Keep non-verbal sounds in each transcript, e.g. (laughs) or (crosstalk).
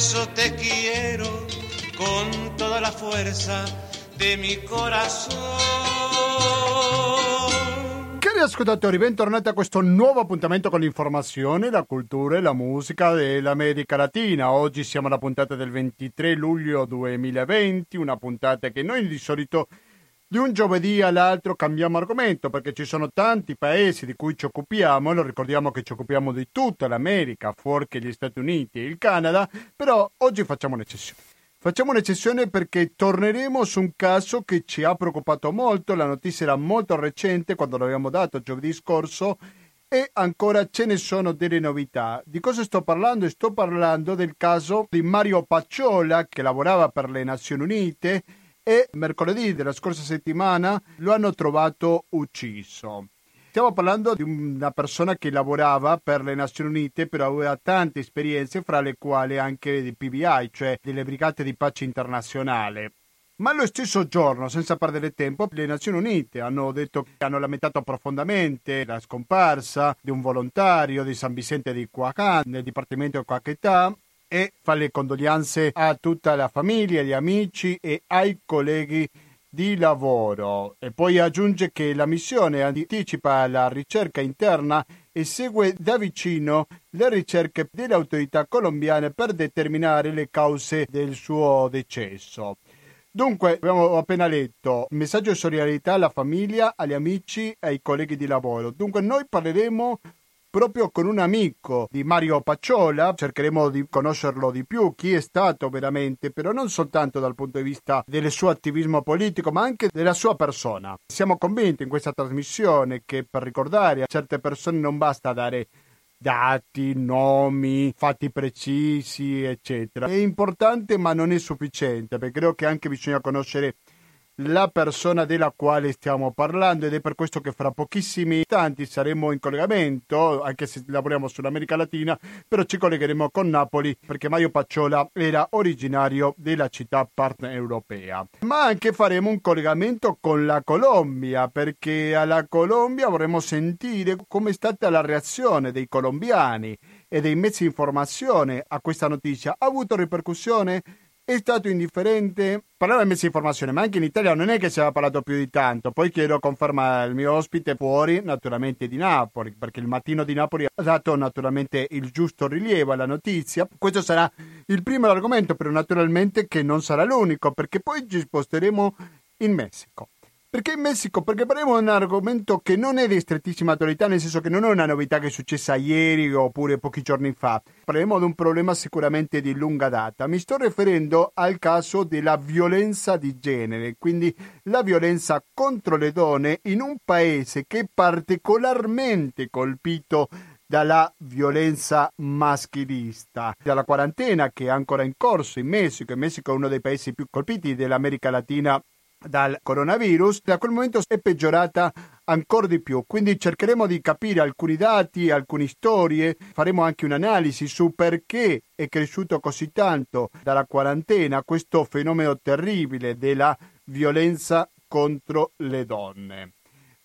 eso te quiero con toda la fuerza de mi corazón. Cari ascoltatori, bentornati a questo nuovo appuntamento con l'informazione, la cultura e la musica dell'America Latina. Oggi siamo alla puntata del 23 luglio 2020, una puntata che noi di solito di un giovedì all'altro cambiamo argomento perché ci sono tanti paesi di cui ci occupiamo, lo ricordiamo che ci occupiamo di tutta l'America, fuori che gli Stati Uniti e il Canada, però oggi facciamo un'eccezione. Facciamo un'eccezione perché torneremo su un caso che ci ha preoccupato molto, la notizia era molto recente quando l'abbiamo dato giovedì scorso e ancora ce ne sono delle novità. Di cosa sto parlando? Sto parlando del caso di Mario Pacciola che lavorava per le Nazioni Unite e mercoledì della scorsa settimana lo hanno trovato ucciso. Stiamo parlando di una persona che lavorava per le Nazioni Unite, però aveva tante esperienze, fra le quali anche di PBI, cioè delle Brigate di Pace Internazionale. Ma lo stesso giorno, senza perdere tempo, le Nazioni Unite hanno detto che hanno lamentato profondamente la scomparsa di un volontario di San Vicente di Cuacán, nel Dipartimento di Quaquetà, e fa le condoglianze a tutta la famiglia, agli amici e ai colleghi di lavoro e poi aggiunge che la missione anticipa la ricerca interna e segue da vicino le ricerche delle autorità colombiane per determinare le cause del suo decesso. Dunque, abbiamo appena letto messaggio di solidarietà alla famiglia, agli amici e ai colleghi di lavoro. Dunque, noi parleremo proprio con un amico di Mario Pacciola, cercheremo di conoscerlo di più, chi è stato veramente, però non soltanto dal punto di vista del suo attivismo politico, ma anche della sua persona. Siamo convinti in questa trasmissione che per ricordare a certe persone non basta dare dati, nomi, fatti precisi, eccetera. È importante ma non è sufficiente, perché credo che anche bisogna conoscere la persona della quale stiamo parlando ed è per questo che fra pochissimi istanti saremo in collegamento, anche se lavoriamo sull'America Latina, però ci collegheremo con Napoli perché Mario Pacciola era originario della città partner europea. Ma anche faremo un collegamento con la Colombia perché alla Colombia vorremmo sentire come è stata la reazione dei colombiani e dei mezzi di informazione a questa notizia. Ha avuto ripercussione? È stato indifferente. Di mezzi di informazione, ma anche in Italia non è che si era parlato più di tanto. Poi chiedo conferma il mio ospite fuori, naturalmente di Napoli, perché il mattino di Napoli ha dato naturalmente il giusto rilievo alla notizia. Questo sarà il primo argomento, però naturalmente che non sarà l'unico, perché poi ci sposteremo in Messico. Perché in Messico? Perché parliamo di un argomento che non è di strettissima attualità, nel senso che non è una novità che è successa ieri oppure pochi giorni fa. Parliamo di un problema sicuramente di lunga data. Mi sto riferendo al caso della violenza di genere, quindi la violenza contro le donne in un paese che è particolarmente colpito dalla violenza maschilista, dalla quarantena che è ancora in corso in Messico. Il Messico è uno dei paesi più colpiti dell'America Latina dal coronavirus, da quel momento è peggiorata ancora di più. Quindi cercheremo di capire alcuni dati, alcune storie, faremo anche un'analisi su perché è cresciuto così tanto dalla quarantena questo fenomeno terribile della violenza contro le donne.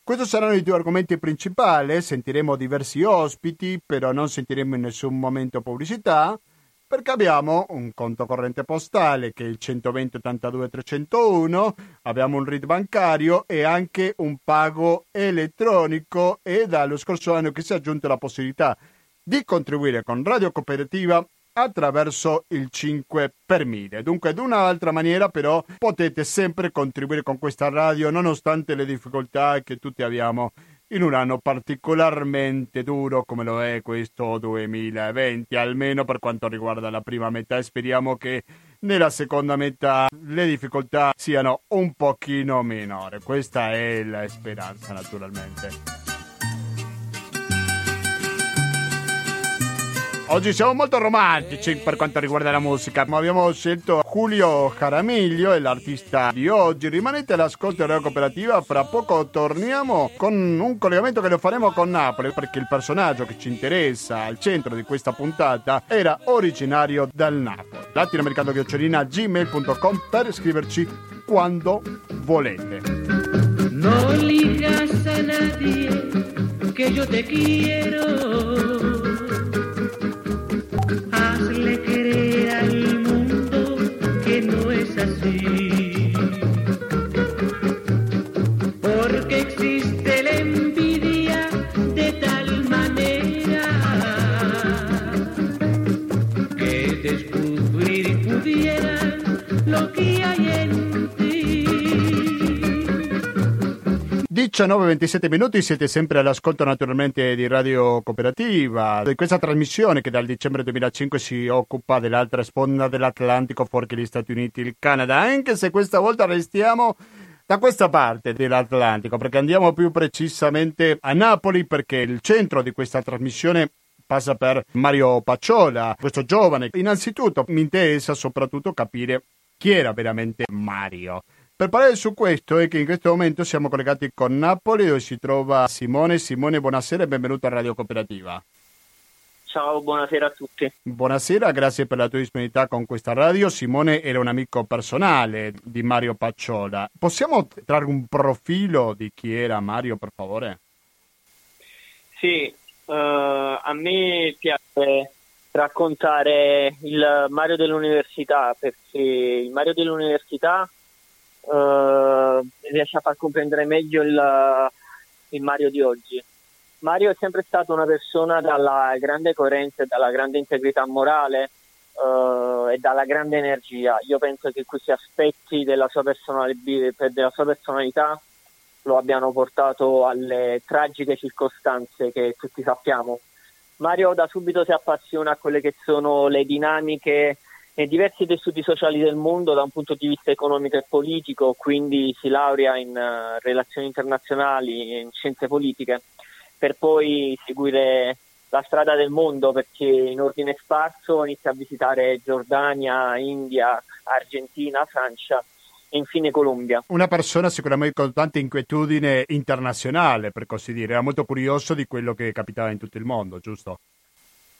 Questi saranno i due argomenti principali, sentiremo diversi ospiti, però non sentiremo in nessun momento pubblicità perché abbiamo un conto corrente postale che è il 120 82 301, abbiamo un RID bancario e anche un pago elettronico e dallo scorso anno che si è aggiunta la possibilità di contribuire con Radio Cooperativa attraverso il 5 per 1000. Dunque, ad un'altra maniera, però, potete sempre contribuire con questa radio nonostante le difficoltà che tutti abbiamo in un anno particolarmente duro come lo è questo 2020, almeno per quanto riguarda la prima metà speriamo che nella seconda metà le difficoltà siano un pochino minori. Questa è la speranza naturalmente. Oggi siamo molto romantici per quanto riguarda la musica, ma abbiamo scelto Julio Jaramiglio, è l'artista di oggi. Rimanete all'ascolto della cooperativa, fra poco torniamo con un collegamento che lo faremo con Napoli, perché il personaggio che ci interessa al centro di questa puntata era originario dal Napoli. Latinoamericano chiocciolina gmail.com per scriverci quando volete. Non digas a nadie que yo te quiero. Porque existe la envidia de tal manera que descubrir pudieran lo que 19-27 minuti, siete sempre all'ascolto naturalmente di Radio Cooperativa, di questa trasmissione che dal dicembre 2005 si occupa dell'altra sponda dell'Atlantico fuori gli Stati Uniti e il Canada, anche se questa volta restiamo da questa parte dell'Atlantico, perché andiamo più precisamente a Napoli, perché il centro di questa trasmissione passa per Mario Pacciola, questo giovane. Innanzitutto mi interessa soprattutto capire chi era veramente Mario. Per parlare su questo è che in questo momento siamo collegati con Napoli dove si trova Simone. Simone, buonasera e benvenuto a Radio Cooperativa. Ciao, buonasera a tutti. Buonasera, grazie per la tua disponibilità con questa radio. Simone era un amico personale di Mario Pacciola. Possiamo trarre un profilo di chi era Mario, per favore? Sì, eh, a me piace raccontare il Mario dell'università perché il Mario dell'università eh, riesce a far comprendere meglio il, il Mario di oggi. Mario è sempre stato una persona dalla grande coerenza e dalla grande integrità morale eh, e dalla grande energia. Io penso che questi aspetti della sua, della sua personalità lo abbiano portato alle tragiche circostanze che tutti sappiamo. Mario da subito si appassiona a quelle che sono le dinamiche nei diversi tessuti sociali del mondo da un punto di vista economico e politico, quindi si laurea in uh, relazioni internazionali e in scienze politiche, per poi seguire la strada del mondo perché in ordine sparso inizia a visitare Giordania, India, Argentina, Francia e infine Colombia. Una persona sicuramente con tanta inquietudine internazionale, per così dire, era molto curioso di quello che capitava in tutto il mondo, giusto?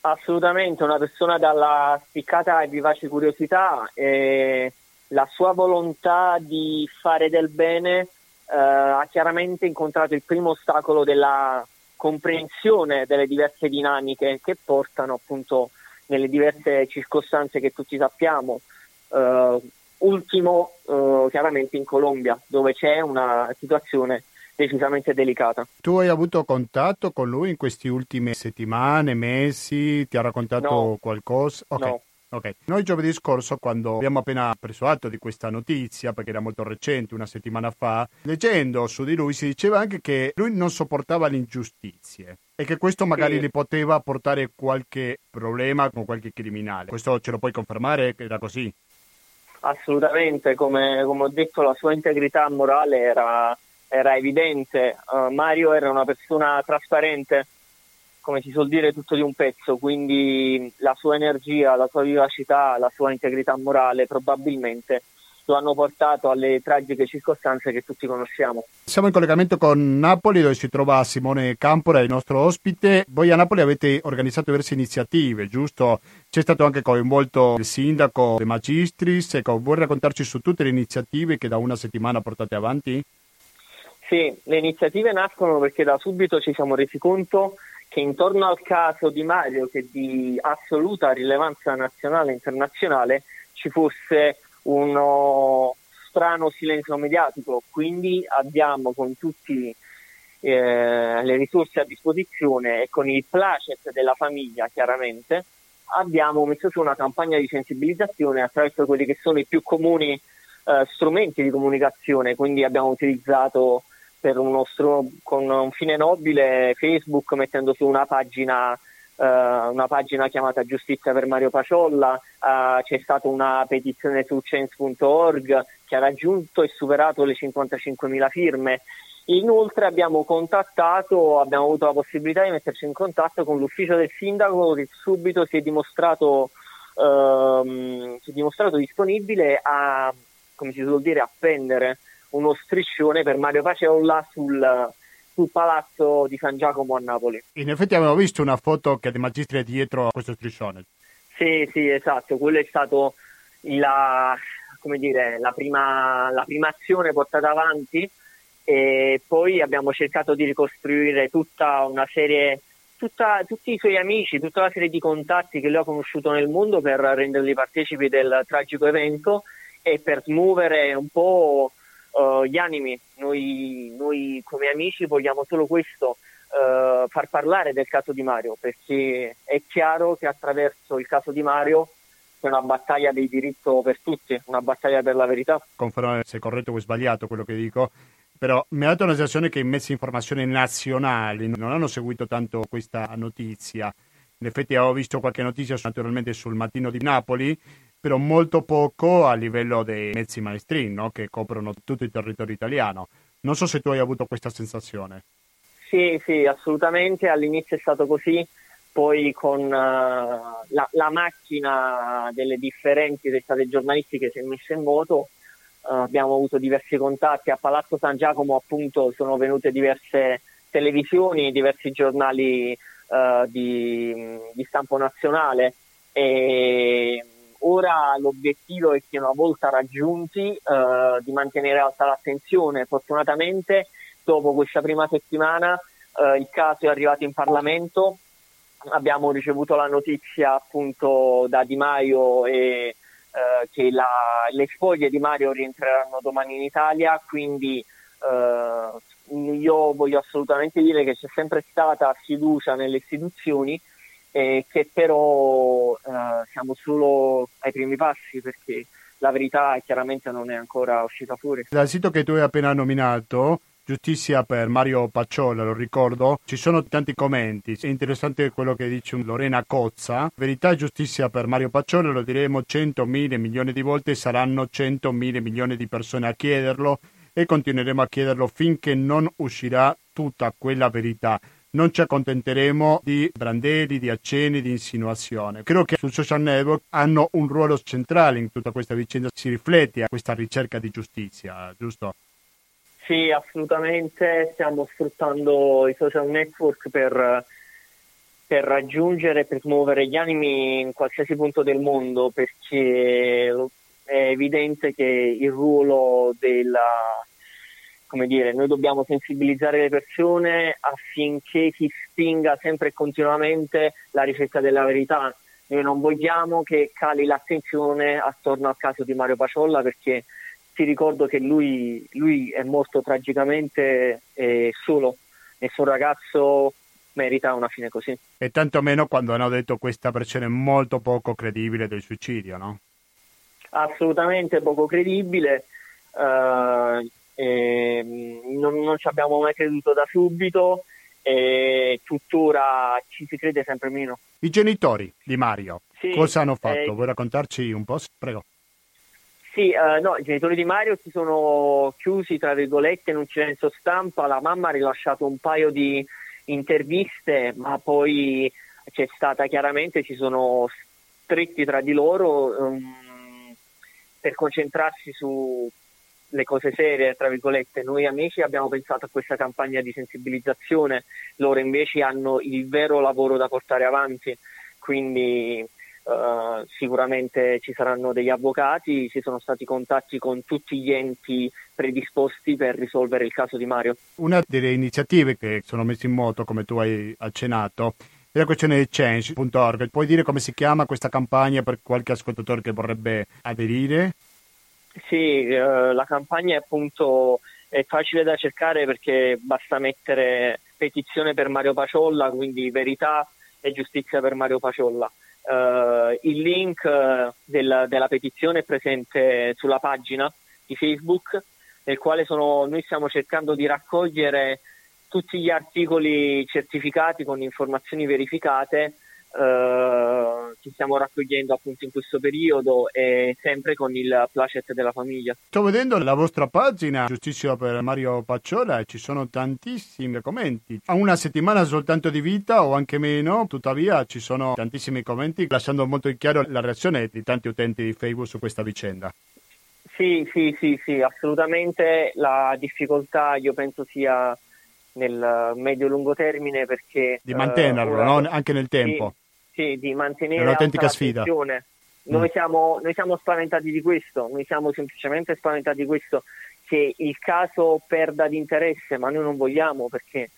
Assolutamente, una persona dalla spiccata e vivace curiosità e la sua volontà di fare del bene eh, ha chiaramente incontrato il primo ostacolo della comprensione delle diverse dinamiche che portano appunto nelle diverse circostanze che tutti sappiamo. Uh, ultimo uh, chiaramente in Colombia, dove c'è una situazione decisamente delicata. Tu hai avuto contatto con lui in queste ultime settimane, mesi? Ti ha raccontato no. qualcosa? Ok. No. Ok, noi giovedì scorso quando abbiamo appena preso atto di questa notizia, perché era molto recente, una settimana fa, leggendo su di lui si diceva anche che lui non sopportava le ingiustizie e che questo magari Sì. gli poteva portare qualche problema con qualche criminale. Questo ce lo puoi confermare che era così? Assolutamente, come, come ho detto, la sua integrità morale era, era evidente. Uh, Mario era una persona trasparente, come si suol dire, tutto di un pezzo, quindi la sua energia, la sua vivacità, la sua integrità morale probabilmente lo hanno portato alle tragiche circostanze che tutti conosciamo. Siamo in collegamento con Napoli dove si trova Simone Campora, il nostro ospite. Voi a Napoli avete organizzato diverse iniziative, giusto? C'è stato anche coinvolto il sindaco De Magistris. Ecco, vuoi raccontarci su tutte le iniziative che da una settimana portate avanti? Sì, le iniziative nascono perché da subito ci siamo resi conto che intorno al caso di Mario, che è di assoluta rilevanza nazionale e internazionale, ci fosse uno strano silenzio mediatico, quindi abbiamo con tutte eh, le risorse a disposizione e con il placet della famiglia chiaramente abbiamo messo su una campagna di sensibilizzazione attraverso quelli che sono i più comuni eh, strumenti di comunicazione, quindi abbiamo utilizzato per un nostro, con un fine nobile Facebook mettendo su una pagina Uh, una pagina chiamata Giustizia per Mario Paciolla, uh, c'è stata una petizione su change.org che ha raggiunto e superato le 55.000 firme. Inoltre abbiamo contattato, abbiamo avuto la possibilità di metterci in contatto con l'ufficio del sindaco che subito si è dimostrato, uh, si è dimostrato disponibile a, come si suol dire, appendere uno striscione per Mario Paciolla sul sul palazzo di San Giacomo a Napoli. In effetti abbiamo visto una foto che De Magistri è dietro a questo striscione. Sì, sì, esatto, quello è stato la, come dire, la, prima, la prima azione portata avanti e poi abbiamo cercato di ricostruire tutta una serie, tutta, tutti i suoi amici, tutta una serie di contatti che lui ha conosciuto nel mondo per renderli partecipi del tragico evento e per smuovere un po' uh, gli animi. Noi, noi, come amici vogliamo solo questo, uh, far parlare del caso di Mario, perché è chiaro che attraverso il caso di Mario è una battaglia di diritto per tutti, una battaglia per la verità. Confermare se è corretto o sbagliato quello che dico, però mi ha dato la sensazione che i mezzi di informazione nazionali non hanno seguito tanto questa notizia. In effetti avevo visto qualche notizia naturalmente sul mattino di Napoli, però molto poco a livello dei mezzi mainstream no? che coprono tutto il territorio italiano. Non so se tu hai avuto questa sensazione. Sì, sì, assolutamente. All'inizio è stato così, poi con uh, la, la, macchina delle differenti testate giornalistiche si è messa in moto. Uh, abbiamo avuto diversi contatti a Palazzo San Giacomo, appunto, sono venute diverse televisioni, diversi giornali uh, di, di stampo nazionale e Ora l'obiettivo è che una volta raggiunti eh, di mantenere alta l'attenzione. Fortunatamente dopo questa prima settimana eh, il caso è arrivato in Parlamento, abbiamo ricevuto la notizia appunto da Di Maio e, eh, che la, le spoglie di Mario rientreranno domani in Italia, quindi eh, io voglio assolutamente dire che c'è sempre stata fiducia nelle istituzioni eh, che però eh, siamo solo ai primi passi perché la verità chiaramente non è ancora uscita fuori. Dal sito che tu hai appena nominato, Giustizia per Mario Pacciola, lo ricordo, ci sono tanti commenti. È interessante quello che dice Lorena Cozza. Verità e giustizia per Mario Pacciola, lo diremo 100 mila milioni di volte, saranno 100 mila milioni di persone a chiederlo e continueremo a chiederlo finché non uscirà tutta quella verità non ci accontenteremo di brandelli, di accenni, di insinuazioni. Credo che sul social network hanno un ruolo centrale in tutta questa vicenda, si riflette a questa ricerca di giustizia, giusto? Sì, assolutamente, stiamo sfruttando i social network per, per raggiungere, per smuovere gli animi in qualsiasi punto del mondo, perché è evidente che il ruolo della come dire, noi dobbiamo sensibilizzare le persone affinché si spinga sempre e continuamente la ricerca della verità. Noi non vogliamo che cali l'attenzione attorno al caso di Mario Paciolla perché ti ricordo che lui, lui è morto tragicamente eh, solo. Nessun ragazzo merita una fine così. E tanto meno quando hanno detto questa versione molto poco credibile del suicidio, no? Assolutamente poco credibile. Uh, non, non, ci abbiamo mai creduto da subito e tuttora ci si crede sempre meno. I genitori di Mario sì, cosa hanno fatto? Eh, Vuoi raccontarci un po'? Prego. Sì, eh, no, i genitori di Mario si sono chiusi, tra virgolette, in un silenzio stampa. La mamma ha rilasciato un paio di interviste, ma poi c'è stata chiaramente, ci sono stretti tra di loro um, per concentrarsi su le cose serie, tra virgolette. Noi amici abbiamo pensato a questa campagna di sensibilizzazione, loro invece hanno il vero lavoro da portare avanti, quindi Uh, sicuramente ci saranno degli avvocati, ci sono stati contatti con tutti gli enti predisposti per risolvere il caso di Mario. Una delle iniziative che sono messe in moto, come tu hai accennato, è la questione di change.org. Puoi dire come si chiama questa campagna per qualche ascoltatore che vorrebbe aderire? Sì, eh, la campagna è appunto è facile da cercare perché basta mettere petizione per Mario Paciolla, quindi verità e giustizia per Mario Paciolla. Uh, il link eh, del, della petizione è presente sulla pagina di Facebook, nel quale sono, noi stiamo cercando di raccogliere tutti gli articoli certificati con informazioni verificate Uh, ci stiamo raccogliendo appunto in questo periodo e sempre con il placet della famiglia. Sto vedendo la vostra pagina Giustizia per Mario Pacciola e ci sono tantissimi commenti. Ha una settimana soltanto di vita o anche meno, tuttavia ci sono tantissimi commenti lasciando molto in chiaro la reazione di tanti utenti di Facebook su questa vicenda. Sì, sì, sì, sì, assolutamente la difficoltà io penso sia nel medio-lungo termine perché... Di mantenerlo, uh, no? anche nel tempo. Sì sì, di mantenere è un'autentica sfida. Noi, mm. siamo, noi siamo spaventati di questo, noi siamo semplicemente spaventati di questo, che il caso perda di interesse, ma noi non vogliamo perché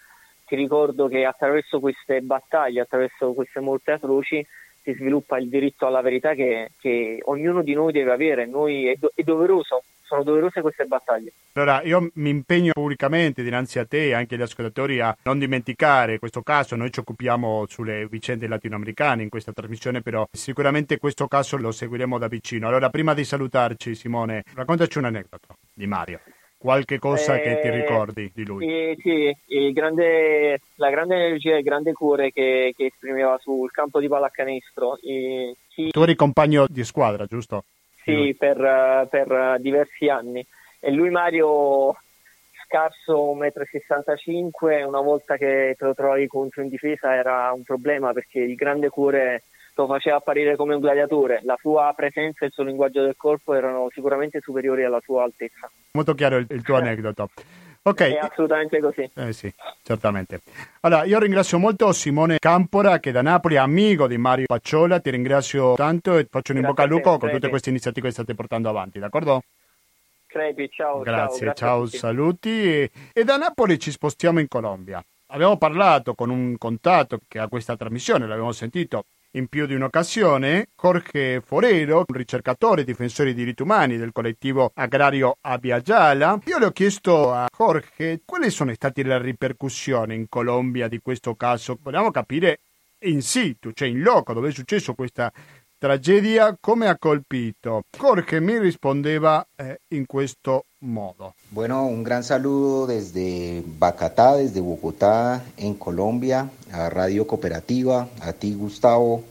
ti ricordo che attraverso queste battaglie, attraverso queste morte atroci, si sviluppa il diritto alla verità che, che ognuno di noi deve avere, noi è, do- è doveroso sono doverose queste battaglie. Allora, io mi impegno pubblicamente dinanzi a te e anche agli ascoltatori a non dimenticare questo caso. Noi ci occupiamo sulle vicende latinoamericane in questa trasmissione, però sicuramente questo caso lo seguiremo da vicino. Allora, prima di salutarci, Simone, raccontaci un aneddoto di Mario. Qualche cosa Eh, che ti ricordi di lui? eh, sì, il grande- la grande energia e il grande cuore che, che esprimeva sul campo di pallacanestro. Eh, chi- Tu eri compagno di squadra, giusto? Sì, per, eh, per, eh, diversi anni. E lui Mario scarso 1,65 m, una volta che te lo trovavi contro in difesa era un problema perché il grande cuore lo faceva apparire come un gladiatore. La sua presenza e il suo linguaggio del corpo erano sicuramente superiori alla sua altezza. Molto chiaro il, il tuo aneddoto. Ok, È assolutamente così. Eh sì, certamente. Allora, io ringrazio molto Simone Campora che da Napoli è amico di Mario Pacciola, ti ringrazio tanto e faccio un in bocca al te, lupo con tutte queste iniziative che state portando avanti, d'accordo? Crepi, ciao. Grazie, ciao, ciao, saluti. E da Napoli ci spostiamo in Colombia. Abbiamo parlato con un contatto che ha questa trasmissione, l'abbiamo sentito in più di un'occasione, Jorge Forero, un ricercatore e difensore dei diritti umani del collettivo agrario Abbiaggiala. Io le ho chiesto a Jorge quali sono state le ripercussioni in Colombia di questo caso. Vogliamo capire in situ, cioè in loco, dove è successo questa tragedia, come ha colpito. Jorge mi rispondeva eh, in questo modo. Bueno, un gran saludo desde Bacatá, desde Bogotá, en Colombia, a Radio Cooperativa, a ti Gustavo,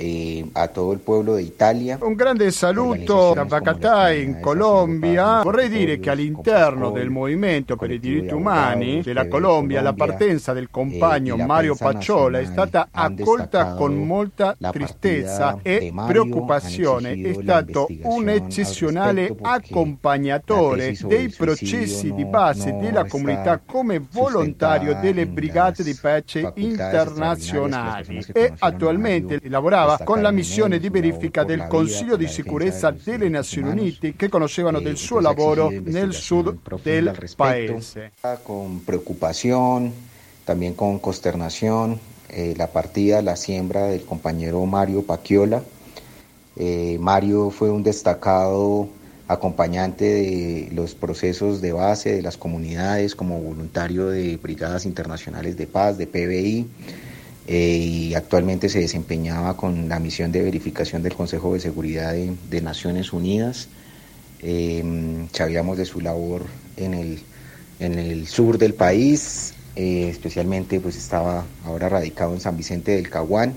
eh, a todo el pueblo de Italia. Un grande saluto da Bacatà in Colombia. Vorrei dire che all'interno del movimento per i diritti umani della Colombia la partenza del compagno Mario Pacciola è stata accolta con molta tristezza e preoccupazione. È stato un eccezionale accompagnatore dei processi di base della comunità come volontario delle brigate di pace internazionali e attualmente lavorava con la missione di verifica del Consiglio di sicurezza delle Nazioni Unite che conoscevano del suo lavoro nel sud del paese. Con preocupación, también con consternación, eh, la partida, la siembra del compañero Mario Paquiola. Eh, Mario fue un destacado acompañante de los procesos de base de las comunidades como voluntario de Brigadas Internacionales de Paz, de PBI, y actualmente se desempeñaba con la misión de verificación del Consejo de Seguridad de, de Naciones Unidas. Eh, sabíamos de su labor en el, en el sur del país, eh, especialmente pues estaba ahora radicado en San Vicente del Caguán.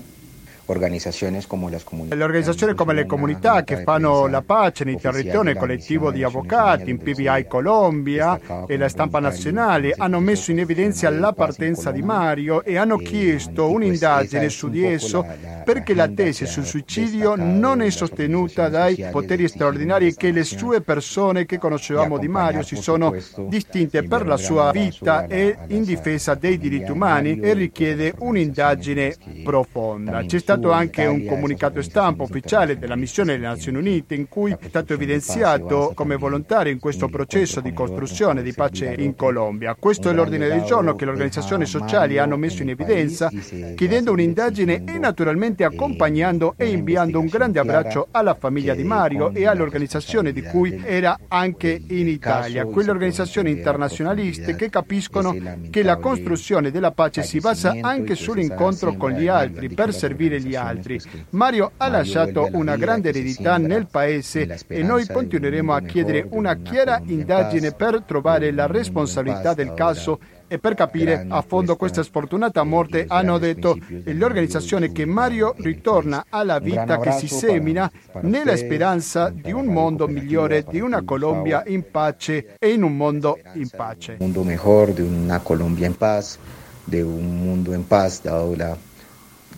Organizzazioni come le comunità. Le organizzazioni come le comunità che fanno la pace nei territori, il collettivo di avvocati, in PBI Colombia e la stampa nazionale hanno messo in evidenza la partenza di Mario e hanno chiesto un'indagine su di esso perché la tesi sul suicidio non è sostenuta dai poteri straordinari che le sue persone che conoscevamo di Mario si sono distinte per la sua vita e in difesa dei diritti umani e richiede un'indagine profonda. C'è stato anche un comunicato stampa ufficiale della missione delle Nazioni Unite in cui è stato evidenziato come volontario in questo processo di costruzione di pace in Colombia. Questo è l'ordine del giorno che le organizzazioni sociali hanno messo in evidenza, chiedendo un'indagine e naturalmente accompagnando e inviando un grande abbraccio alla famiglia di Mario e alle organizzazioni di cui era anche in Italia, quelle organizzazioni internazionaliste che capiscono che la costruzione della pace si basa anche sull'incontro con gli altri per servire gli altri. Mario ha lasciato una grande eredità nel paese e noi continueremo a chiedere una chiara indagine per trovare la responsabilità del caso e per capire a fondo questa sfortunata morte hanno detto le organizzazioni che Mario ritorna alla vita che si semina nella speranza di un mondo migliore, di una Colombia in pace e in un mondo in pace. Un mundo mejor, de una Colombia en paz, de un mundo en paz, dado la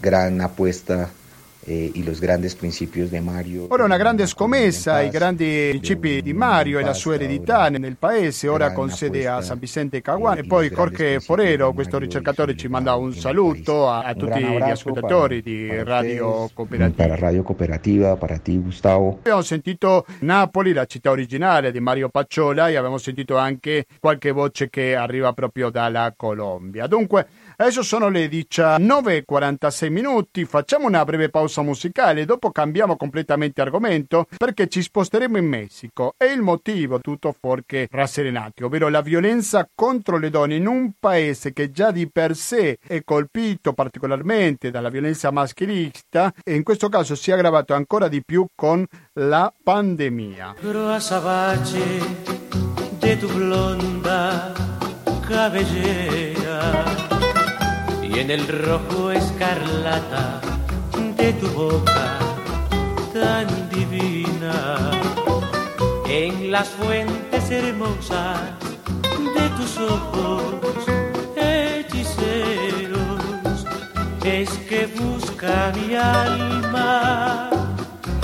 gran apuesta eh, y los grandes principios de Mario. Ora una grande scommessa, i grandi principi di Mario e la sua eredità nel paese, ora con sede a San Vicente Caguan. E poi Jorge Forero, questo ricercatore, ci manda un saluto a, a tutti gli ascoltatori di Radio Cooperativa. Para Radio Cooperativa, para ti Gustavo. Abbiamo sentito Napoli, la città originale di Mario Pacciola, e abbiamo sentito anche qualche voce che arriva proprio dalla Colombia. Dunque, adesso sono le 19.46 minuti, facciamo una breve pausa musicale. Dopo cambiamo completamente argomento perché ci sposteremo in Messico e il motivo tutto fuorché rasserenati, ovvero la violenza contro le donne in un paese che già di per sé è colpito particolarmente dalla violenza maschilista e in questo caso si è aggravato ancora di più con la pandemia. de tu blonda cabellera en el rojo escarlata de tu boca tan divina, en las fuentes hermosas de tus ojos hechiceros, es que busca mi alma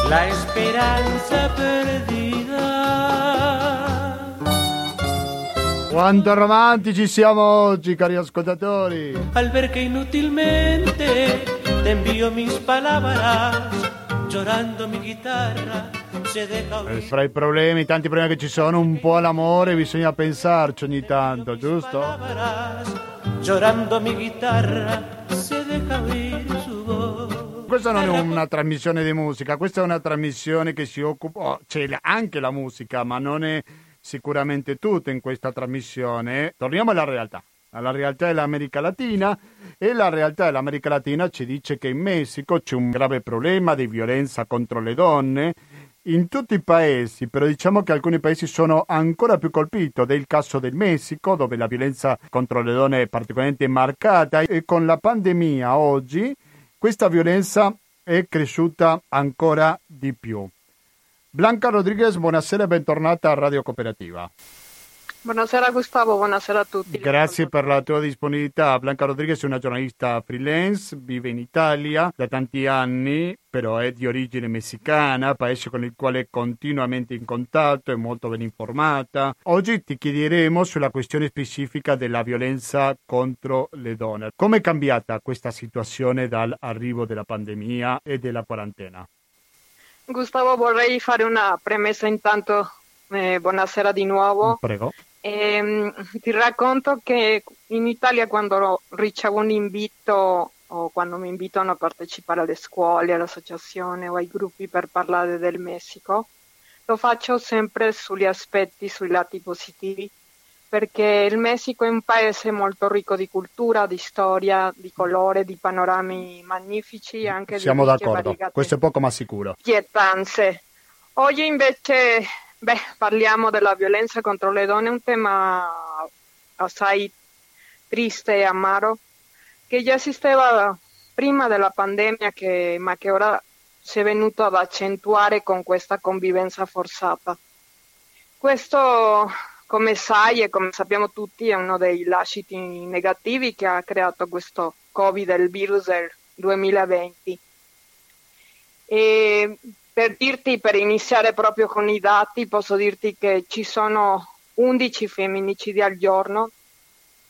la esperanza perdida. Quanto romantici siamo oggi, cari ascoltatori! Al ver que inútilmente te envío mis palabras, llorando mi deja Eh. Fra i problemi, tanti problemi che ci sono, un po' all'amore bisogna pensarci ogni tanto, giusto? Palabras, llorando mi guitarra se deja oír su voz. Questa non è una trasmissione di musica, questa è una trasmissione che si occupa, oh, c'è anche la musica, ma non è sicuramente tutto in questa trasmissione. Torniamo alla realtà, alla realtà dell'America Latina e la realtà dell'America Latina ci dice che in Messico c'è un grave problema di violenza contro le donne in tutti i paesi, però diciamo che alcuni paesi sono ancora più colpiti. Ed è il caso del Messico, dove la violenza contro le donne è particolarmente marcata e con la pandemia oggi questa violenza è cresciuta ancora di più. Blanca Rodriguez, buonasera e bentornata a Radio Cooperativa. Buonasera Gustavo, buonasera a tutti. Grazie per la tua disponibilità. Blanca Rodriguez è una giornalista freelance, vive in Italia da tanti anni, però è di origine messicana, paese con il quale è continuamente in contatto, è molto ben informata. Oggi ti chiederemo sulla questione specifica della violenza contro le donne. Come è cambiata questa situazione dall'arrivo della pandemia e della quarantena? Gustavo, vorrei fare una premessa intanto. eh, buonasera di nuovo. Prego. Ehm, ti racconto che in Italia quando ricevo un invito o quando mi invitano a partecipare alle scuole, all'associazione o ai gruppi per parlare del Messico, lo faccio sempre sugli aspetti, sui lati positivi, perché il Messico è un paese molto ricco di cultura, di storia, di colore, di panorami magnifici e anche Siamo d'accordo, questo è poco ma sicuro. pietanze. Oggi invece beh, parliamo della violenza contro le donne, un tema assai triste e amaro che già esisteva prima della pandemia, che- ma che ora si è venuto ad accentuare con questa convivenza forzata. Questo, come sai e come sappiamo tutti, è uno dei lasciti negativi che ha creato questo Covid, il virus del 2020. E per dirti, per iniziare proprio con i dati, posso dirti che ci sono 11 femminicidi al giorno,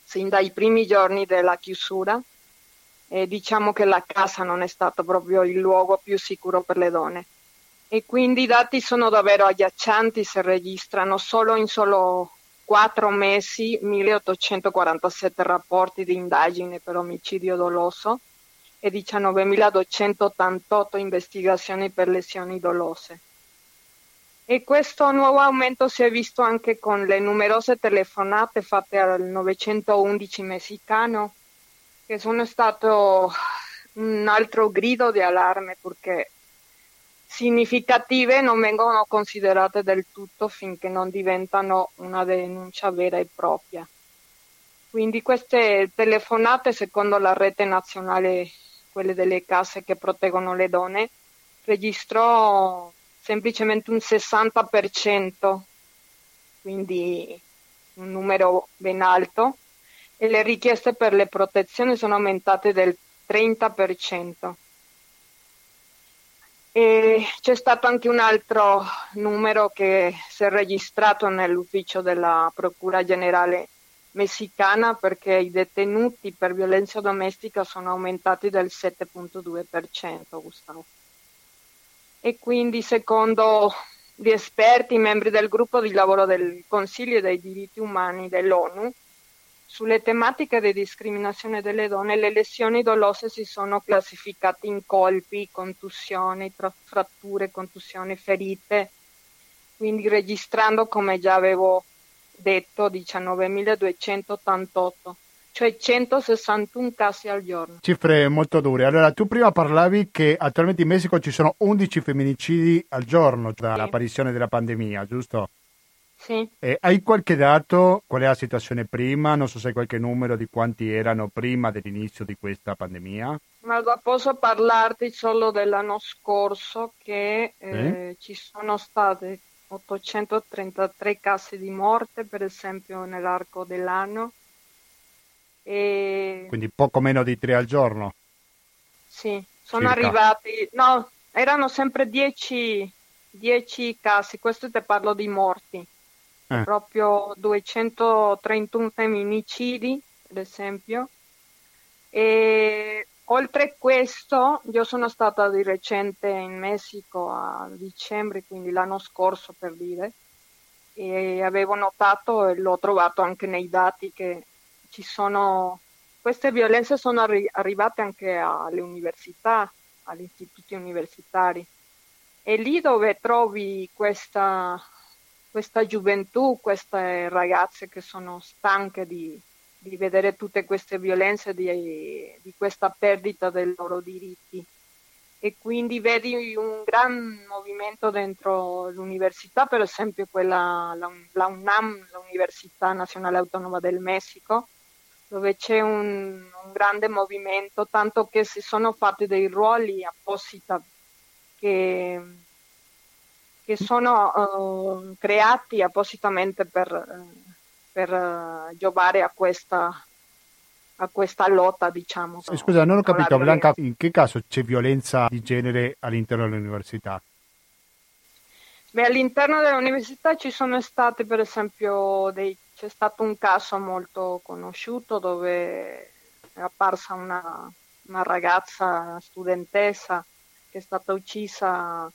sin dai primi giorni della chiusura. E diciamo che la casa non è stato proprio il luogo più sicuro per le donne. E quindi i dati sono davvero agghiaccianti, si registrano solo in solo quattro mesi 1847 rapporti di indagine per omicidio doloso e 19.288 investigazioni per lesioni dolose. E questo nuovo aumento si è visto anche con le numerose telefonate fatte al 911 messicano, che sono stato un altro grido di allarme perché significative non vengono considerate del tutto finché non diventano una denuncia vera e propria. Quindi queste telefonate, secondo la rete nazionale, quelle delle case che proteggono le donne, registrò semplicemente un 60%, quindi un numero ben alto, e le richieste per le protezioni sono aumentate del 30%. E c'è stato anche un altro numero che si è registrato nell'ufficio della Procura Generale messicana perché i detenuti per violenza domestica sono aumentati del 7.2%, Gustavo. E quindi secondo gli esperti, membri del gruppo di lavoro del Consiglio dei diritti umani dell'ONU, sulle tematiche di discriminazione delle donne, le lesioni dolose si sono classificate in colpi, contusioni, tra- fratture, contusioni, ferite, quindi registrando, come già avevo detto, 19.288 cioè 161 casi al giorno. Cifre molto dure. Allora, tu prima parlavi che attualmente in Messico ci sono 11 femminicidi al giorno dall'apparizione della pandemia, giusto? Sì. Eh, hai qualche dato? Qual è la situazione prima? Non so se hai qualche numero di quanti erano prima dell'inizio di questa pandemia. Guarda, posso parlarti solo dell'anno scorso che eh, ci sono state 833 casi di morte, per esempio, nell'arco dell'anno e... Quindi poco meno di tre al giorno? Sì, sono Circa. arrivati, no, erano sempre 10 casi, questo te parlo di morti, eh. proprio 231 femminicidi, ad esempio. E oltre questo, io sono stata di recente in Messico a dicembre, quindi l'anno scorso per dire, e avevo notato e l'ho trovato anche nei dati che ci sono, queste violenze sono arri- arrivate anche alle università, agli istituti universitari. E lì dove trovi questa, questa gioventù, queste ragazze che sono stanche di, di vedere tutte queste violenze, di, di, questa perdita dei loro diritti. E quindi vedi un gran movimento dentro l'università, per esempio quella, la, la UNAM, l'Università Nazionale Autonoma del Messico, dove c'è un, un, grande movimento, tanto che si sono fatti dei ruoli apposita che, che sono uh, creati appositamente per, uh, per uh, giovare a questa, a questa lotta, diciamo. Scusa, non ho capito, Blanca, in che caso c'è violenza di genere all'interno dell'università? Beh, all'interno dell'università ci sono stati, per esempio, dei c'è stato un caso molto conosciuto dove è apparsa una, una ragazza studentessa che è stata uccisa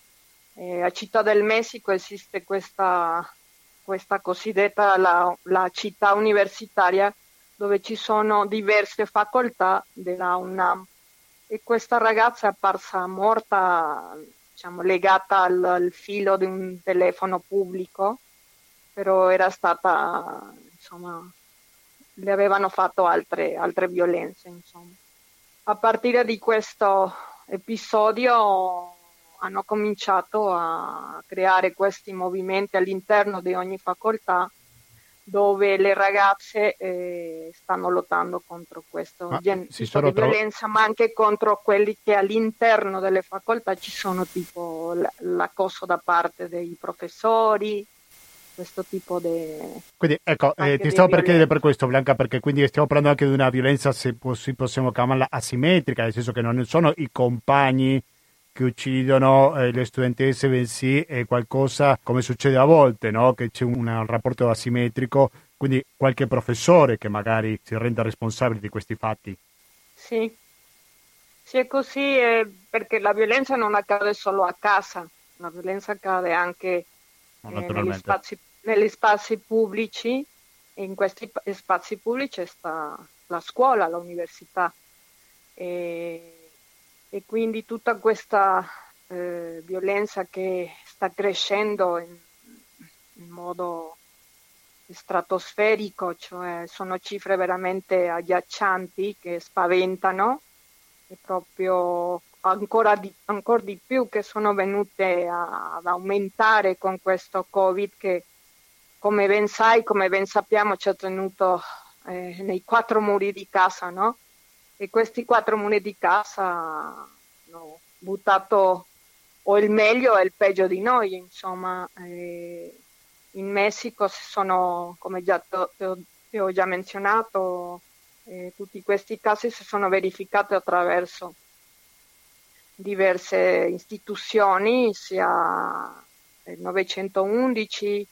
eh, a Città del Messico esiste questa, questa cosiddetta la, la, città universitaria dove ci sono diverse facoltà della UNAM e questa ragazza è apparsa morta diciamo, legata al, al filo di un telefono pubblico però era stata, insomma, le avevano fatto altre, altre violenze, insomma. A partire di questo episodio hanno cominciato a creare questi movimenti all'interno di ogni facoltà dove le ragazze eh, stanno lottando contro questo ma genere di tro- violenza, ma anche contro quelli che all'interno delle facoltà ci sono tipo l'accosso da parte dei professori, questo tipo di... Quindi ecco, eh, ti stavo per chiedere per questo Blanca, perché quindi stiamo parlando anche di una violenza, se possiamo chiamarla asimmetrica, nel senso che non sono i compagni che uccidono eh, le studentesse, bensì è qualcosa come succede a volte, no? che c'è un, un rapporto asimmetrico, quindi qualche professore che magari si renda responsabile di questi fatti. Sì, sì è così eh, perché la violenza non accade solo a casa, la violenza accade anche eh, negli spazi negli spazi pubblici, in questi spazi pubblici sta la scuola, l'università e, e quindi tutta questa eh, violenza che sta crescendo in, in modo stratosferico, cioè sono cifre veramente agghiaccianti che spaventano e proprio ancora di, ancora di più che sono venute a, ad aumentare con questo Covid che come ben sai, come ben sappiamo, ci ha tenuto eh, nei quattro muri di casa, no? E questi quattro muri di casa hanno buttato o il meglio o il peggio di noi, insomma. Eh, in Messico si sono, come già ti ho già menzionato, eh, tutti questi casi si sono verificati attraverso diverse istituzioni, sia il 911,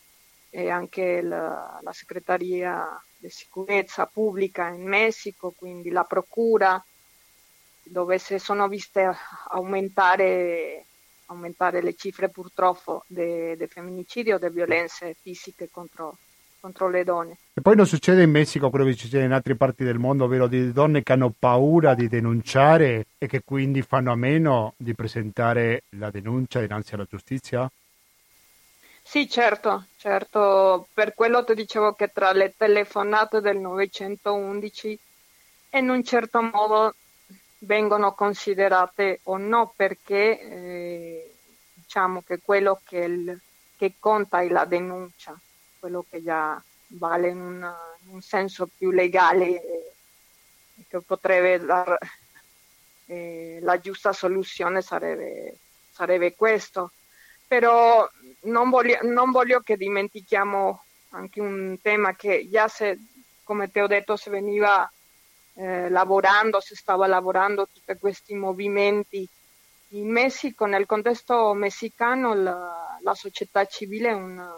e anche la, la Segreteria di Sicurezza Pubblica in Messico, quindi la Procura, dove si sono viste aumentare, aumentare le cifre purtroppo del de femminicidio, delle violenze fisiche contro, contro le donne. E poi non succede in Messico quello che succede in altre parti del mondo, ovvero di donne che hanno paura di denunciare e che quindi fanno a meno di presentare la denuncia dinanzi alla giustizia? Sì, certo, certo. Per quello ti dicevo che tra le telefonate del 911 in un certo modo vengono considerate o no perché eh, diciamo che quello che, il, che, conta è la denuncia, quello che già vale in, una, in un senso più legale eh, che potrebbe dar eh, la giusta soluzione sarebbe, sarebbe questo. Però non voglio, non voglio che dimentichiamo anche un tema che già se, come ti ho detto, se veniva eh, lavorando, si stava lavorando tutti questi movimenti. In Messico, nel contesto messicano, la, la società civile è, una,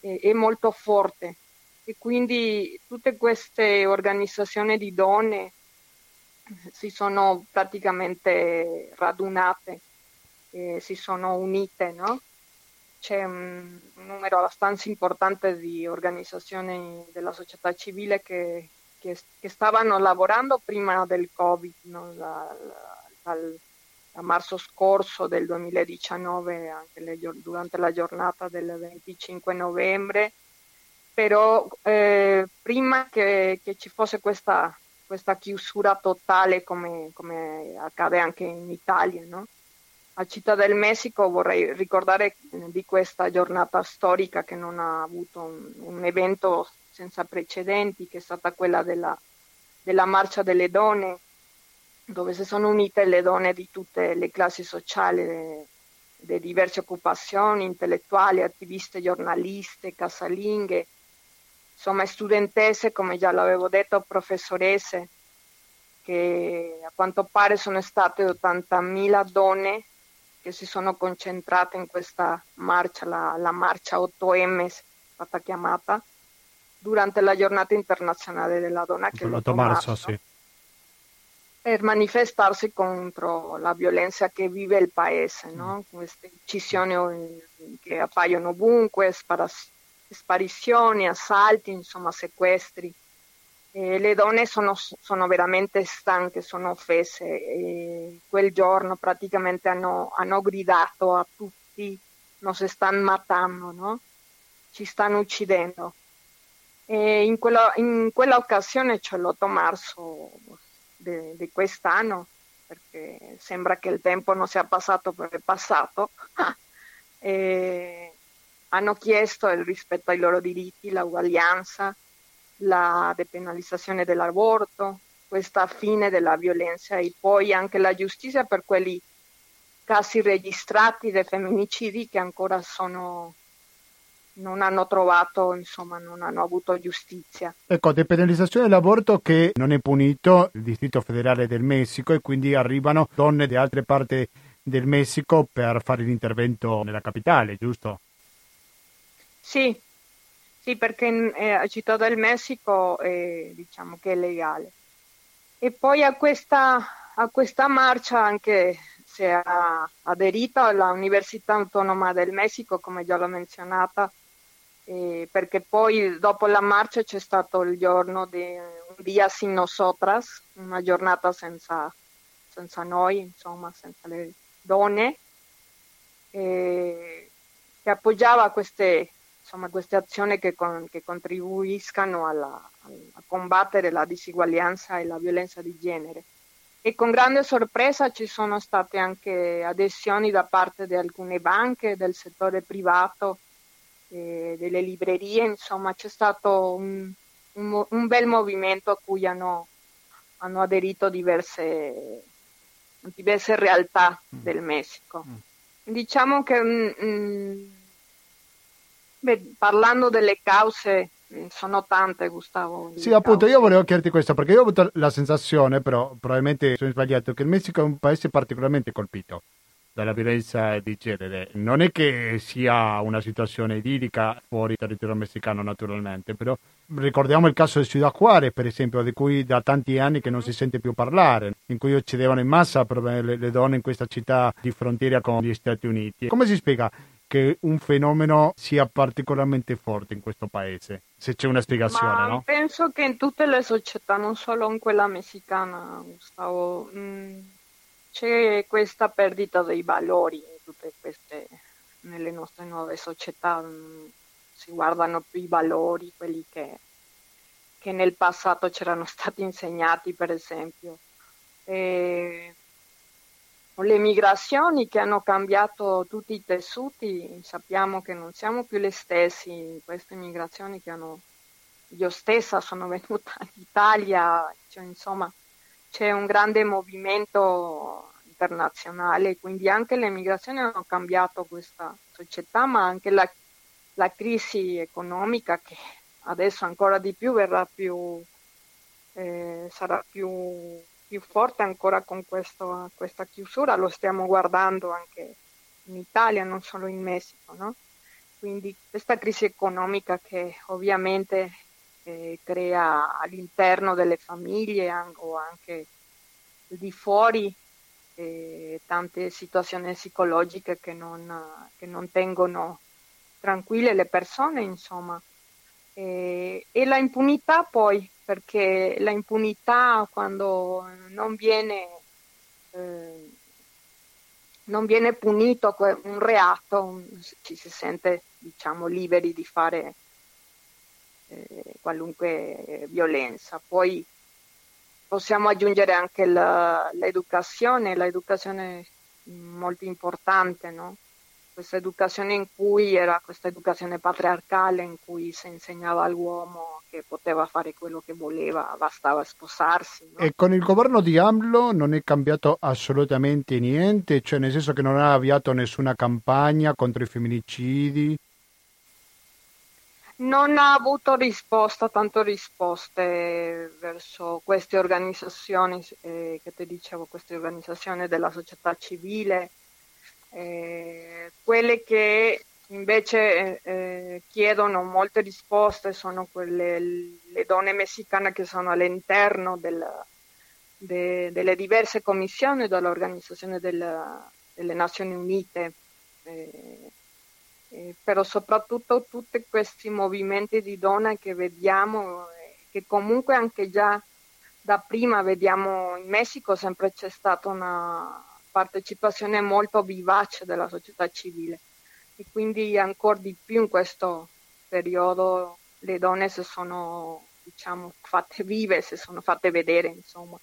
è, è, molto forte e quindi tutte queste organizzazioni di donne si sono praticamente radunate, e si sono unite, no? C'è un, numero abbastanza importante di organizzazioni della società civile che che, che stavano lavorando prima del Covid, no? da, da, da, marzo scorso del 2019, anche le, durante la giornata del 25 novembre, però eh, prima che, che, ci fosse questa, questa chiusura totale come, come, accade anche in Italia, no? A Città del Messico vorrei ricordare di questa giornata storica che non ha avuto un, un evento senza precedenti, che è stata quella della, della Marcia delle Donne, dove si sono unite le donne di tutte le classi sociali, di diverse occupazioni, intellettuali, attiviste, giornaliste, casalinghe, insomma studentesse, come già l'avevo detto, professoresse, che a quanto pare sono state 80.000 donne che si sono concentrate in questa marcia, la, la marcia 8M, stata chiamata, durante la giornata internazionale della donna che l'8 marzo, marzo sì. per manifestarsi contro la violenza che vive il paese, no? Mm. queste uccisioni che appaiono ovunque, sparizioni, assalti, insomma sequestri. E le donne sono, sono, veramente stanche, sono offese e quel giorno praticamente hanno, hanno gridato a tutti, non si stanno matando, no? ci stanno uccidendo. E in, quella, in quella occasione, cioè l'8 marzo di quest'anno, perché sembra che il tempo non sia passato per il passato, (laughs) hanno chiesto il rispetto ai loro diritti, l'uguaglianza, la depenalizzazione dell'aborto, questa fine della violenza e poi anche la giustizia per quelli casi registrati dei femminicidi che ancora sono non hanno trovato, insomma, non hanno avuto giustizia. Ecco, depenalizzazione dell'aborto che non è punito il Distrito Federale del Messico e quindi arrivano donne di altre parti del Messico per fare l'intervento nella capitale, giusto? Sì, sì perché eh, a Città del Messico eh, diciamo che è legale. E poi a questa, a questa marcia anche si è aderito l'Università Autonoma del Messico, come già l'ho menzionata, eh, perché poi dopo la marcia c'è stato il giorno di un dia sin nosotras, una giornata senza, senza noi, insomma, senza le donne, eh, che appoggiava queste, insomma, queste azioni che, con, che contribuiscano alla, a combattere la disuguaglianza e la violenza di genere. E con grande sorpresa ci sono state anche adesioni da parte di alcune banche del settore privato eh, delle librerie, insomma c'è stato un, un, un bel movimento a cui hanno, hanno aderito diverse, diverse realtà mm. del Messico. Mm. Diciamo che mh, mm, mm, beh, parlando delle cause mm, sono tante, Gustavo. Sì, appunto, cause. io volevo chiederti questo perché io ho avuto la sensazione, però probabilmente sono sbagliato, che il Messico è un paese particolarmente colpito dalla violenza di genere. Non è che sia una situazione idillica fuori territorio messicano naturalmente, però ricordiamo il caso di Ciudad Juarez, per esempio, di cui da tanti anni che non si sente più parlare, in cui uccidevano in massa le, le donne in questa città di frontiera con gli Stati Uniti. Come si spiega che un fenomeno sia particolarmente forte in questo paese? Se c'è una spiegazione, Ma no? penso che in tutte le società, non solo in quella messicana, Gustavo, mh, c'è questa perdita dei valori in tutte queste, nelle nostre nuove società. mh, si guardano più i valori, quelli che, che nel passato c'erano stati insegnati, per esempio. E le migrazioni che hanno cambiato tutti i tessuti, sappiamo che non siamo più le stesse queste migrazioni che hanno io stessa sono (laughs) venuta in Italia, cioè, insomma c'è un grande movimento internazionale, quindi anche le migrazioni hanno cambiato questa società, ma anche la, la crisi economica che adesso ancora di più verrà più, eh, sarà più, più forte ancora con questo, questa chiusura, lo stiamo guardando anche in Italia, non solo in Messico, no? Quindi questa crisi economica che ovviamente eh, crea all'interno delle famiglie o anche di fuori eh, tante situazioni psicologiche che non, che non tengono tranquille le persone, insomma. E, e la impunità poi, perché la impunità quando non viene, eh, non viene punito un reato, ci si sente diciamo liberi di fare eh, qualunque violenza. Poi possiamo aggiungere anche la- l'educazione, l'educazione è molto importante, no? Questa educazione in cui era questa educazione patriarcale, in cui si insegnava all'uomo che poteva fare quello che voleva, bastava sposarsi. no? E con il governo di AMLO non è cambiato assolutamente niente, cioè nel senso che non ha avviato nessuna campagna contro i femminicidi. Non ha avuto risposta, tanto risposte verso queste organizzazioni, eh, che ti dicevo, queste organizzazioni della società civile, eh, quelle che invece eh, chiedono molte risposte sono quelle, le donne messicane che sono all'interno del, de- delle diverse commissioni dell'Organizzazione della- delle Nazioni Unite. eh, eh, però soprattutto tutti questi movimenti di donne che vediamo, eh, che comunque anche già da prima vediamo in Messico sempre c'è stata una partecipazione molto vivace della società civile e quindi ancora di più in questo periodo le donne si sono diciamo fatte vive, si sono fatte vedere insomma.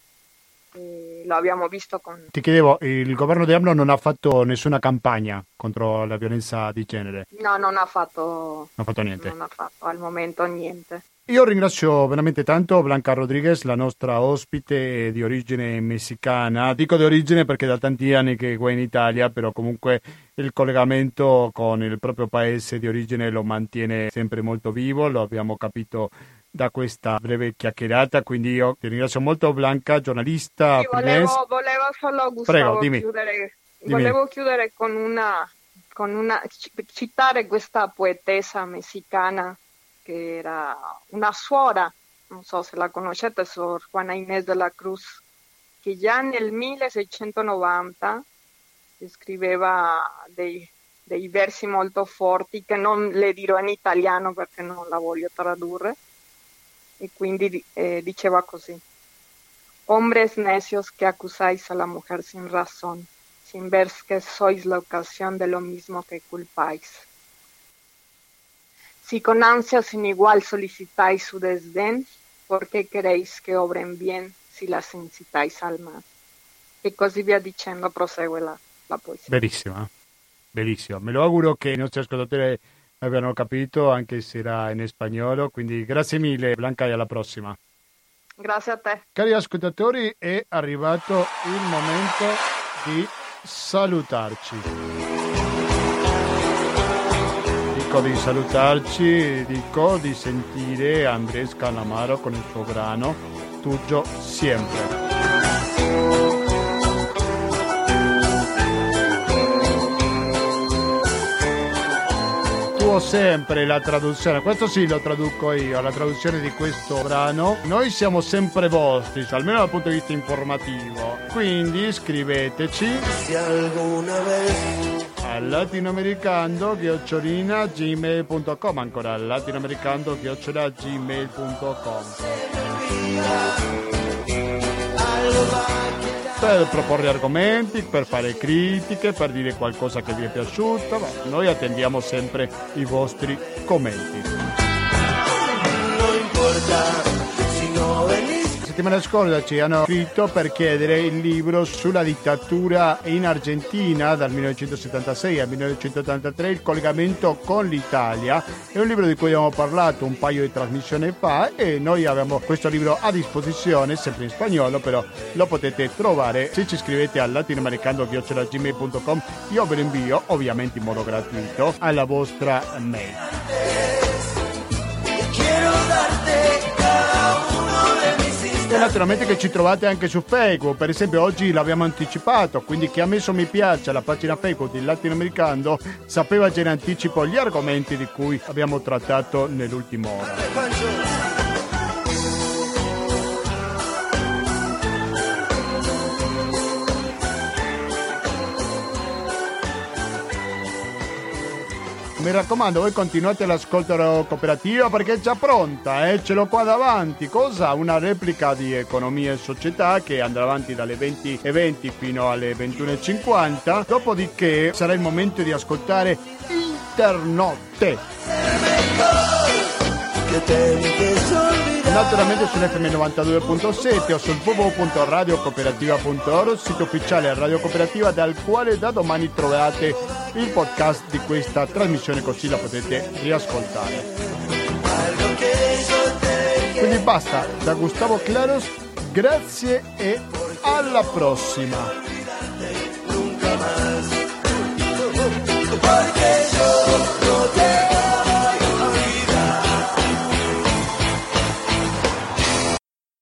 E lo abbiamo visto con Ti chiedevo, il governo di AMLO non ha fatto nessuna campagna contro la violenza di genere, No, non ha fatto, non ha fatto niente. non ha fatto al momento niente. Io ringrazio veramente tanto Blanca Rodriguez, la nostra ospite di origine messicana. Dico di origine perché da tanti anni che è qua in Italia, però comunque il collegamento con il proprio paese di origine lo mantiene sempre molto vivo, lo abbiamo capito da questa breve chiacchierata, quindi io ti ringrazio molto Blanca, giornalista Sì, volevo, volevo solo Gustavo, Prego, dimmi. chiudere, Dimmi. volevo chiudere con una, con una, ci- citare questa poetessa messicana che era una suora, non so se la conoscete, Sor Juana Inés de la Cruz, che già nel 1690 scriveva dei, dei versi molto forti che non le dirò in italiano perché non la voglio tradurre y quindi eh, diceva così. Hombres necios que acusáis a la mujer sin razón, sin ver que sois la ocasión de lo mismo que culpáis. Si con ansia sin igual solicitáis su desdén, ¿por qué queréis que obren bien si las incitáis al mal? E così via dicendo prosegue la, la poesia. Bellissima, bellissima. Me lo auguro che i nostri ascoltatori abbiano capito, anche se era in spagnolo. Quindi grazie mille Blanca e alla prossima. Grazie a te. Cari ascoltatori, è arrivato il momento di salutarci. Dico di salutarci, dico di sentire Andrés Calamaro con il suo brano Tuyo Siempre. Tuo sempre la traduzione, questo sì lo traduco io, la traduzione di questo brano. Noi siamo sempre vostri, almeno dal punto di vista informativo. Quindi scriveteci Si alguna vez latinoamericano chiocciolina gmail.com ancora latinoamericano chiocciola gmail.com per proporre argomenti, per fare critiche, per dire qualcosa che vi è piaciuto. Noi attendiamo sempre i vostri commenti. Settimana scorsa ci hanno scritto per chiedere il libro sulla dittatura in Argentina dal 1976 al 1983, il collegamento con l'Italia. È un libro di cui abbiamo parlato un paio di trasmissioni fa e noi abbiamo questo libro a disposizione, sempre in spagnolo, però lo potete trovare se ci scrivete al latinoamericano.gmail.com. Io ve lo invio, ovviamente in modo gratuito, alla vostra mail. Naturalmente che ci trovate anche su Facebook, per esempio oggi l'abbiamo anticipato, quindi chi ha messo mi piace alla pagina Facebook di Latinoamericano sapeva già in anticipo gli argomenti di cui abbiamo trattato nell'ultima ora. Mi raccomando, voi continuate l'ascolto cooperativo perché è già pronta, eh? ce l'ho qua davanti. Cosa? Una replica di economia e società che andrà avanti dalle 20.20 fino alle 21.50. Dopodiché sarà il momento di ascoltare Internotte. Naturalmente sull'FM 92.7 o sul www.radiocooperativa.org, sito ufficiale Radio Cooperativa dal quale da domani trovate il podcast di questa trasmissione così la potete riascoltare. Quindi basta, da Gustavo Claros, grazie e alla prossima.